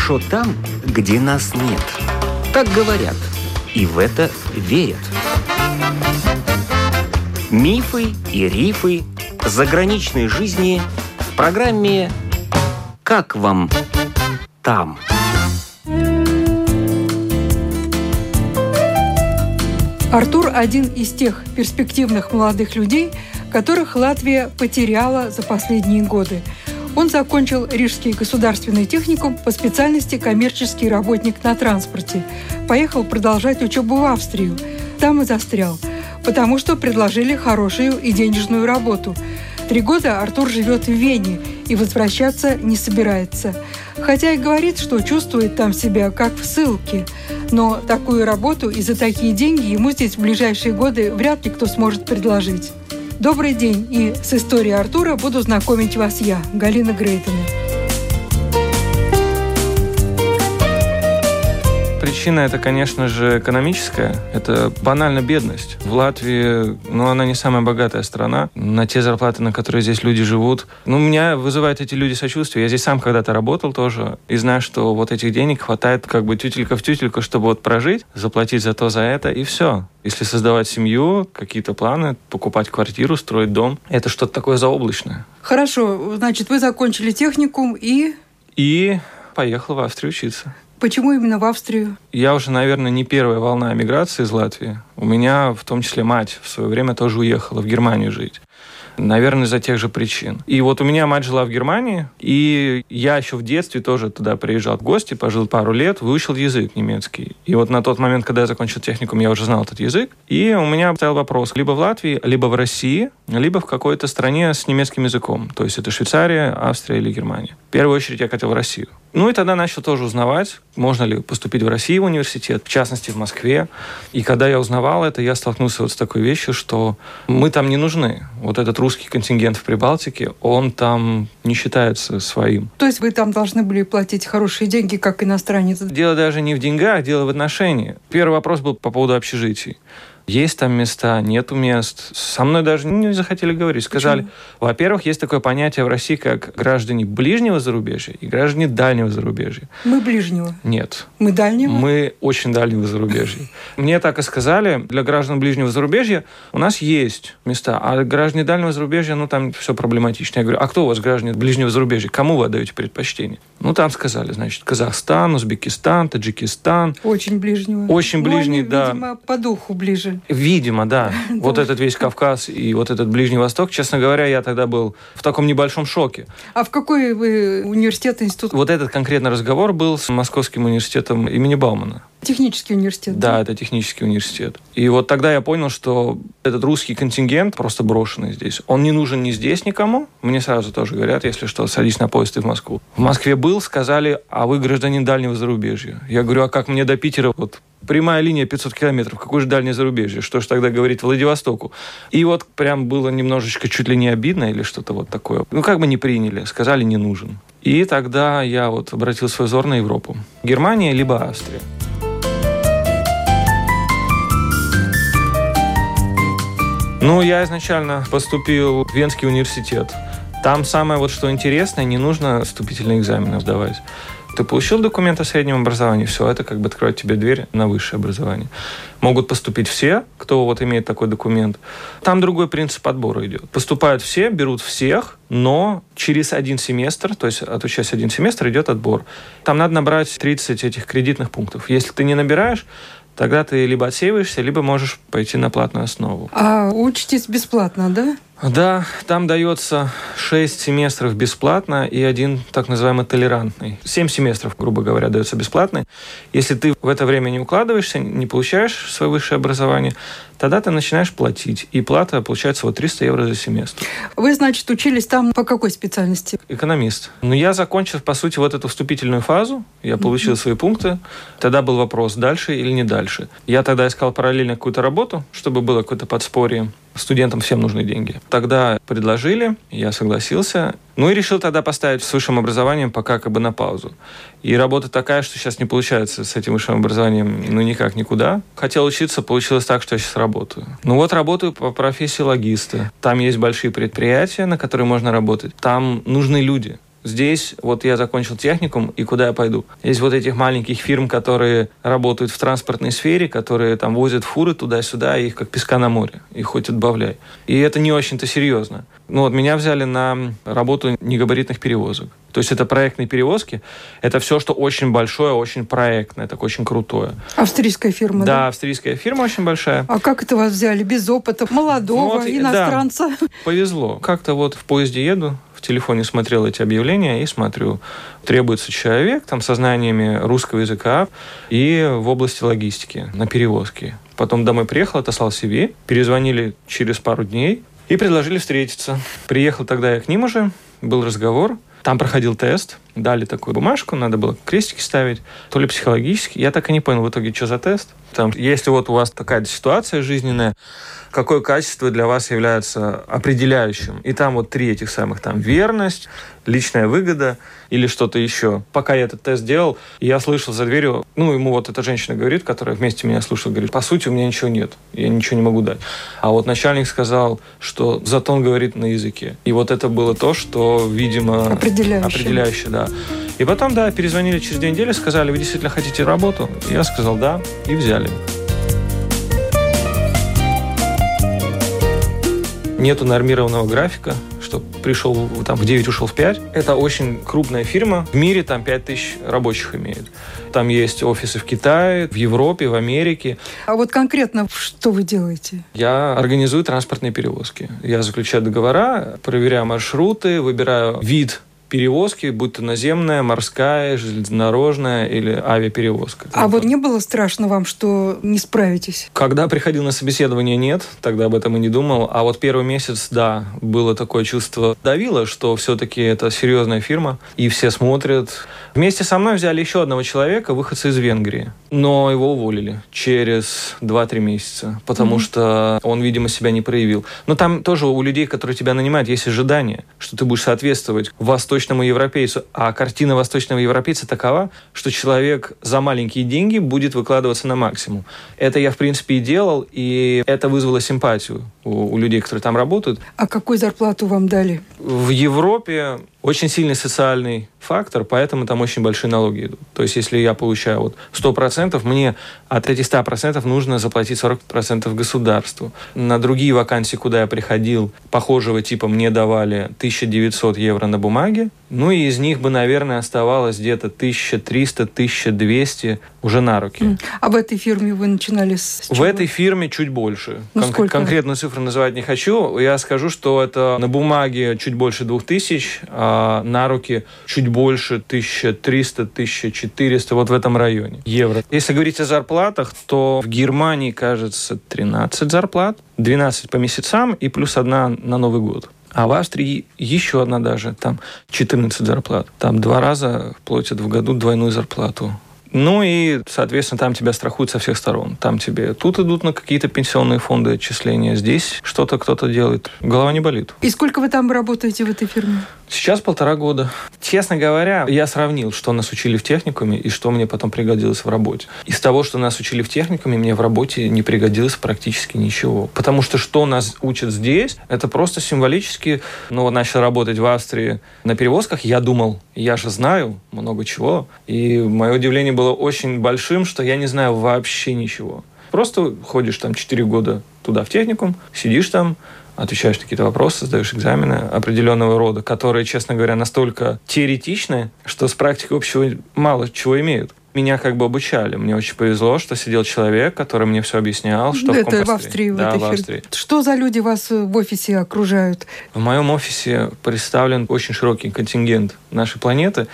хорошо там, где нас нет. Так говорят, и в это верят. Мифы и рифы заграничной жизни в программе «Как вам там?». Артур – один из тех перспективных молодых людей, которых Латвия потеряла за последние годы. Он закончил Рижский государственный техникум по специальности коммерческий работник на транспорте. Поехал продолжать учебу в Австрию. Там и застрял, потому что предложили хорошую и денежную работу. Три года Артур живет в Вене и возвращаться не собирается. Хотя и говорит, что чувствует там себя как в ссылке. Но такую работу и за такие деньги ему здесь в ближайшие годы вряд ли кто сможет предложить. Добрый день, и с историей Артура буду знакомить вас я, Галина Грейтона. Причина это, конечно же, экономическая. Это банально бедность. В Латвии, ну, она не самая богатая страна. На те зарплаты, на которые здесь люди живут. Ну, меня вызывают эти люди сочувствие. Я здесь сам когда-то работал тоже. И знаю, что вот этих денег хватает как бы тютелька в тютельку, чтобы вот прожить, заплатить за то, за это, и все. Если создавать семью, какие-то планы, покупать квартиру, строить дом, это что-то такое заоблачное. Хорошо, значит, вы закончили техникум и... И поехал в Австрию учиться. Почему именно в Австрию? Я уже, наверное, не первая волна миграции из Латвии. У меня, в том числе, мать в свое время тоже уехала в Германию жить. Наверное, из-за тех же причин. И вот у меня мать жила в Германии, и я еще в детстве тоже туда приезжал в гости, пожил пару лет, выучил язык немецкий. И вот на тот момент, когда я закончил техникум, я уже знал этот язык. И у меня стоял вопрос, либо в Латвии, либо в России, либо в какой-то стране с немецким языком. То есть это Швейцария, Австрия или Германия. В первую очередь я хотел в Россию. Ну и тогда начал тоже узнавать, можно ли поступить в России в университет, в частности в Москве. И когда я узнавал это, я столкнулся вот с такой вещью, что мы там не нужны. Вот этот русский контингент в Прибалтике, он там не считается своим. То есть вы там должны были платить хорошие деньги, как иностранец? Дело даже не в деньгах, дело в отношении. Первый вопрос был по поводу общежитий. Есть там места, нету мест. Со мной даже не захотели говорить. Сказали, во-первых, есть такое понятие в России, как граждане ближнего зарубежья и граждане дальнего зарубежья. Мы ближнего? Нет. Мы дальнего? Мы очень дальнего зарубежья. Мне так и сказали, для граждан ближнего зарубежья у нас есть места, а граждане дальнего зарубежья, ну, там все проблематично. Я говорю, а кто у вас граждане ближнего зарубежья? Кому вы отдаете предпочтение? Ну, там сказали, значит, Казахстан, Узбекистан, Таджикистан. Очень ближнего. Очень ближний, ну, они, да. видимо, по духу ближе. Видимо, да. Вот этот весь Кавказ и вот этот Ближний Восток, честно говоря, я тогда был в таком небольшом шоке. А в какой вы университет, институт? Вот этот конкретный разговор был с Московским университетом имени Баумана. Технический университет. Да, это технический университет. И вот тогда я понял, что этот русский контингент просто брошенный здесь. Он не нужен ни здесь никому. Мне сразу тоже говорят, если что, садись на поезд и в Москву. В Москве был, сказали, а вы гражданин дальнего зарубежья. Я говорю, а как мне до Питера? Вот прямая линия 500 километров. Какое же дальнее зарубежье? Что же тогда говорить Владивостоку? И вот прям было немножечко чуть ли не обидно или что-то вот такое. Ну, как бы не приняли. Сказали, не нужен. И тогда я вот обратил свой взор на Европу. Германия либо Австрия. Ну, я изначально поступил в Венский университет. Там самое вот что интересное, не нужно вступительные экзамены сдавать. Ты получил документ о среднем образовании, все, это как бы откроет тебе дверь на высшее образование. Могут поступить все, кто вот имеет такой документ. Там другой принцип отбора идет. Поступают все, берут всех, но через один семестр, то есть отучаясь один семестр, идет отбор. Там надо набрать 30 этих кредитных пунктов. Если ты не набираешь, тогда ты либо отсеиваешься, либо можешь пойти на платную основу. А учитесь бесплатно, да? Да, там дается 6 семестров бесплатно и один так называемый толерантный. 7 семестров, грубо говоря, дается бесплатный. Если ты в это время не укладываешься, не получаешь свое высшее образование, тогда ты начинаешь платить. И плата получается вот 300 евро за семестр. Вы, значит, учились там по какой специальности? Экономист. Но я закончил, по сути, вот эту вступительную фазу. Я получил mm-hmm. свои пункты. Тогда был вопрос, дальше или не дальше. Я тогда искал параллельно какую-то работу, чтобы было какое-то подспорье. Студентам всем нужны деньги. Тогда предложили, я согласился. Ну и решил тогда поставить с высшим образованием пока как бы на паузу. И работа такая, что сейчас не получается с этим высшим образованием ну никак никуда. Хотел учиться, получилось так, что я сейчас работаю. Ну вот работаю по профессии логиста. Там есть большие предприятия, на которые можно работать. Там нужны люди. Здесь вот я закончил техникум, и куда я пойду? Есть вот этих маленьких фирм, которые работают в транспортной сфере, которые там возят фуры туда-сюда, и их как песка на море, и хоть отбавляй. И это не очень-то серьезно. Ну вот меня взяли на работу негабаритных перевозок. То есть это проектные перевозки. Это все, что очень большое, очень проектное, так очень крутое. Австрийская фирма, да? Да, австрийская фирма очень большая. А как это вас взяли? Без опыта, молодого, Вот, иностранца? да, повезло. Как-то вот в поезде еду, в телефоне смотрел эти объявления и смотрю, требуется человек там со знаниями русского языка и в области логистики на перевозке. Потом домой приехал, отослал CV, перезвонили через пару дней и предложили встретиться. Приехал тогда я к ним уже, был разговор. Там проходил тест, дали такую бумажку, надо было крестики ставить, то ли психологический. Я так и не понял в итоге, что за тест. Там, если вот у вас такая ситуация жизненная, какое качество для вас является определяющим. И там вот три этих самых, там верность, личная выгода или что-то еще. Пока я этот тест делал, я слышал за дверью, ну, ему вот эта женщина говорит, которая вместе меня слушала, говорит, по сути, у меня ничего нет, я ничего не могу дать. А вот начальник сказал, что зато он говорит на языке. И вот это было то, что, видимо... Определяющее. Определяющее, да. И потом, да, перезвонили через две недели, сказали, вы действительно хотите работу? И я сказал, да, и взяли. Нету нормированного графика, что пришел там в 9, ушел в 5. Это очень крупная фирма. В мире там 5 тысяч рабочих имеет. Там есть офисы в Китае, в Европе, в Америке. А вот конкретно что вы делаете? Я организую транспортные перевозки. Я заключаю договора, проверяю маршруты, выбираю вид перевозки, будь то наземная, морская, железнодорожная или авиаперевозка. А вот не было страшно вам, что не справитесь? Когда приходил на собеседование, нет, тогда об этом и не думал. А вот первый месяц, да, было такое чувство давило, что все-таки это серьезная фирма, и все смотрят. Вместе со мной взяли еще одного человека, выходца из Венгрии, но его уволили через 2-3 месяца, потому mm-hmm. что он, видимо, себя не проявил. Но там тоже у людей, которые тебя нанимают, есть ожидание, что ты будешь соответствовать восточному европейцу. А картина восточного европейца такова, что человек за маленькие деньги будет выкладываться на максимум. Это я, в принципе, и делал, и это вызвало симпатию у, у людей, которые там работают. А какую зарплату вам дали? В Европе очень сильный социальный фактор, поэтому там очень большие налоги идут. То есть, если я получаю вот 100%, мне от этих 100% нужно заплатить 40% государству. На другие вакансии, куда я приходил, похожего типа мне давали 1900 евро на бумаге, ну и из них бы, наверное, оставалось где-то 1300-1200 уже на руки. А в этой фирме вы начинали с чего? В этой фирме чуть больше. Ну, Кон- сколько? Конкретную цифру называть не хочу. Я скажу, что это на бумаге чуть больше 2000, а на руки чуть больше 1300-1400, вот в этом районе евро. Если говорить о зарплатах, то в Германии, кажется, 13 зарплат, 12 по месяцам и плюс одна на Новый год. А в Австрии еще одна даже, там 14 зарплат. Там два раза платят в году двойную зарплату. Ну и, соответственно, там тебя страхуют со всех сторон. Там тебе тут идут на какие-то пенсионные фонды отчисления, здесь что-то кто-то делает. Голова не болит. И сколько вы там работаете в этой фирме? Сейчас полтора года. Честно говоря, я сравнил, что нас учили в техникуме и что мне потом пригодилось в работе. Из того, что нас учили в техникуме, мне в работе не пригодилось практически ничего. Потому что что нас учат здесь, это просто символически. Ну, вот начал работать в Австрии на перевозках, я думал, я же знаю много чего. И мое удивление было очень большим, что я не знаю вообще ничего. Просто ходишь там 4 года туда в техникум, сидишь там, отвечаешь на какие-то вопросы, сдаешь экзамены определенного рода, которые, честно говоря, настолько теоретичны, что с практикой общего мало чего имеют меня как бы обучали. Мне очень повезло, что сидел человек, который мне все объяснял, что Это в компостре. в Австрии, да, в Австрии. Что за люди вас в офисе окружают? В моем офисе представлен очень широкий контингент нашей планеты.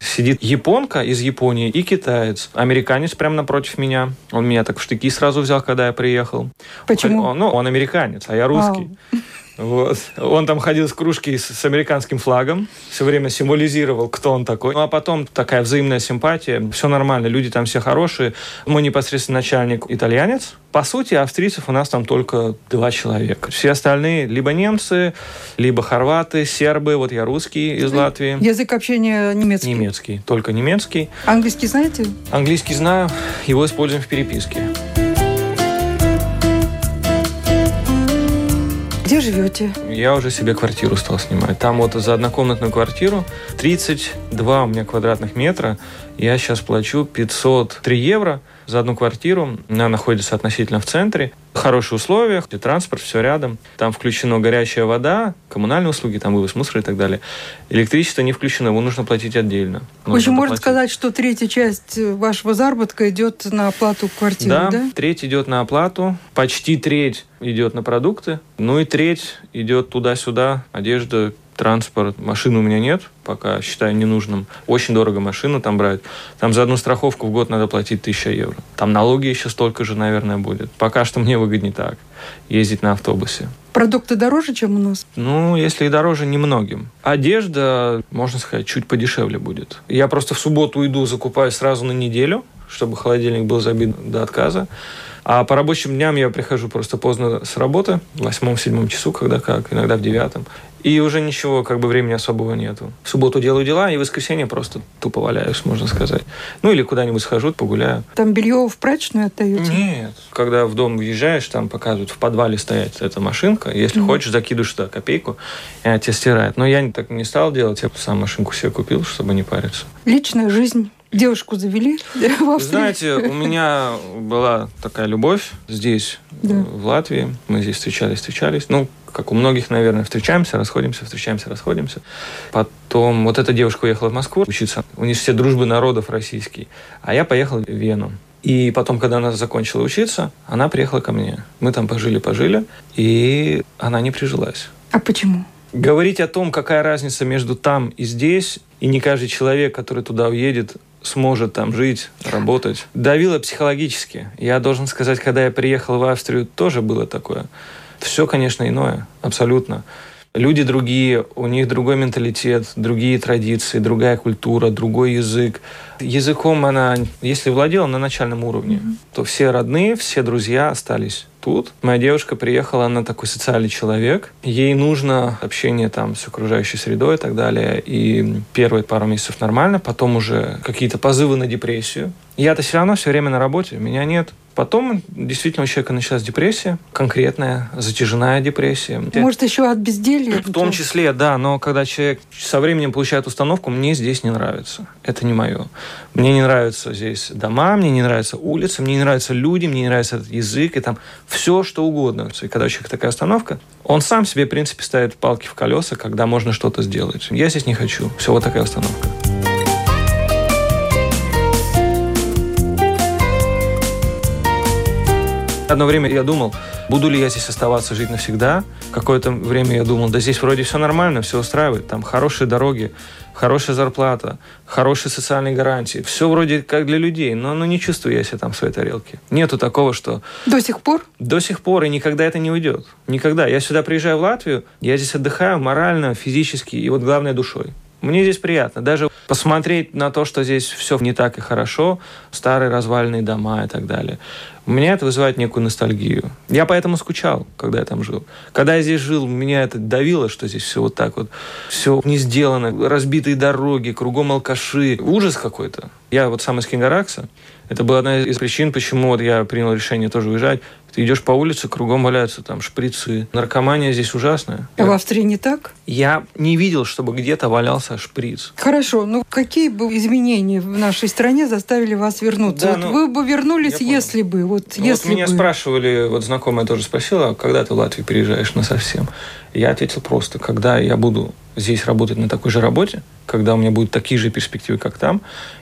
Сидит японка из Японии и китаец. Американец прямо напротив меня. Он меня так в штыки сразу взял, когда я приехал. Почему? Он, ну, он американец, а я русский. Вау. Вот. Он там ходил с кружкой с, с американским флагом, все время символизировал, кто он такой. Ну а потом такая взаимная симпатия, все нормально, люди там все хорошие. Мой непосредственно начальник итальянец. По сути, австрийцев у нас там только два человека. Все остальные либо немцы, либо хорваты, сербы. Вот я русский из Латвии. Язык общения немецкий? Немецкий, только немецкий. Английский знаете? Английский знаю, его используем в переписке. Где живете? Я уже себе квартиру стал снимать. Там вот за однокомнатную квартиру 32 у меня квадратных метра. Я сейчас плачу 503 евро за одну квартиру. Она находится относительно в центре. Хорошие условия, транспорт, все рядом. Там включена горячая вода, коммунальные услуги, там вывоз мусора и так далее. Электричество не включено, его нужно платить отдельно. В общем, можно сказать, что третья часть вашего заработка идет на оплату квартиры, да? Да, треть идет на оплату, почти треть идет на продукты, ну и треть идет туда-сюда, одежда, транспорт. Машины у меня нет, пока считаю ненужным. Очень дорого машину там брать. Там за одну страховку в год надо платить 1000 евро. Там налоги еще столько же, наверное, будет. Пока что мне выгоднее так, ездить на автобусе. Продукты дороже, чем у нас? Ну, если и дороже, немногим. Одежда, можно сказать, чуть подешевле будет. Я просто в субботу иду, закупаю сразу на неделю, чтобы холодильник был забит до отказа. А по рабочим дням я прихожу просто поздно с работы, в восьмом-седьмом часу, когда как, иногда в девятом. И уже ничего, как бы времени особого нету. В субботу делаю дела, и в воскресенье просто тупо валяюсь, можно сказать. Ну или куда-нибудь схожу, погуляю. Там белье в прачечную отдаете? Нет. Когда в дом въезжаешь, там показывают в подвале стоять эта машинка. Если mm-hmm. хочешь, закидываешь туда копейку, и она тебе стирает. Но я так не стал делать, я сам машинку себе купил, чтобы не париться. Личная жизнь Девушку завели в Австрии? Знаете, у меня была такая любовь здесь, да. в Латвии. Мы здесь встречались, встречались. Ну, как у многих, наверное, встречаемся, расходимся, встречаемся, расходимся. Потом вот эта девушка уехала в Москву учиться. Университет дружбы народов российский. А я поехал в Вену. И потом, когда она закончила учиться, она приехала ко мне. Мы там пожили-пожили, и она не прижилась. А почему? Говорить о том, какая разница между там и здесь, и не каждый человек, который туда уедет, сможет там жить, работать. Давило психологически. Я должен сказать, когда я приехал в Австрию, тоже было такое. Все, конечно, иное, абсолютно. Люди другие, у них другой менталитет, другие традиции, другая культура, другой язык. Языком она, если владела на начальном уровне, mm-hmm. то все родные, все друзья остались тут. Моя девушка приехала, она такой социальный человек. Ей нужно общение там с окружающей средой и так далее. И первые пару месяцев нормально, потом уже какие-то позывы на депрессию. Я-то все равно все время на работе, меня нет. Потом действительно у человека началась депрессия, конкретная, затяжная депрессия. Может, еще от безделья? В том числе, да, но когда человек со временем получает установку, мне здесь не нравится. Это не мое. Мне не нравятся здесь дома, мне не нравятся улицы, мне не нравятся люди, мне не нравится этот язык, и там все, что угодно. И когда у человека такая остановка, он сам себе, в принципе, ставит палки в колеса, когда можно что-то сделать. Я здесь не хочу. Все, вот такая установка. Одно время я думал, буду ли я здесь оставаться жить навсегда. Какое-то время я думал, да здесь вроде все нормально, все устраивает. Там хорошие дороги, хорошая зарплата, хорошие социальные гарантии. Все вроде как для людей, но ну, не чувствую я себя там в своей тарелке. Нету такого, что... До сих пор? До сих пор, и никогда это не уйдет. Никогда. Я сюда приезжаю в Латвию, я здесь отдыхаю морально, физически и вот главное душой. Мне здесь приятно. Даже посмотреть на то, что здесь все не так и хорошо, старые развальные дома и так далее. У меня это вызывает некую ностальгию. Я поэтому скучал, когда я там жил. Когда я здесь жил, меня это давило, что здесь все вот так вот, все не сделано, разбитые дороги, кругом алкаши. Ужас какой-то. Я вот сам из Кингаракса. Это была одна из причин, почему вот я принял решение тоже уезжать. Ты идешь по улице, кругом валяются там шприцы. Наркомания здесь ужасная. А в Австрии не так? Я не видел, чтобы где-то валялся шприц. Хорошо, ну какие бы изменения в нашей стране заставили вас вернуться? Да, вот ну, вы бы вернулись, если бы. Вот, ну, если вот меня бы. спрашивали, вот знакомая тоже спросила, когда ты в Латвию приезжаешь на совсем? Я ответил просто, когда я буду здесь работать на такой же работе, когда у меня будут такие же перспективы, как там,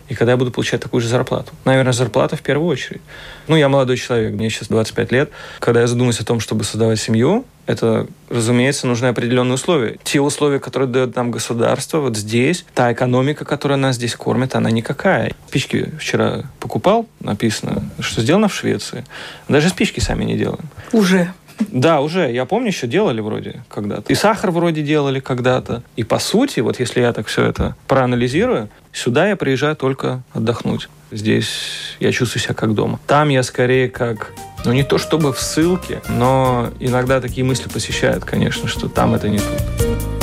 и когда я буду получать такую же зарплату. Наверное, зарплата в первую очередь. Ну, я молодой человек, мне сейчас 25 лет. Когда я задумаюсь о том, чтобы создавать семью, это, разумеется, нужны определенные условия. Те условия, которые дает нам государство, вот здесь, та экономика, которая нас здесь кормит, она никакая. Спички вчера покупал, написано, что сделано в Швеции. Даже спички сами не делаем. Уже. Да, уже. Я помню, еще делали вроде когда-то. И сахар вроде делали когда-то. И по сути, вот если я так все это проанализирую, сюда я приезжаю только отдохнуть. Здесь я чувствую себя как дома. Там я скорее как ну, не то чтобы в ссылке, но иногда такие мысли посещают, конечно, что там это не тут.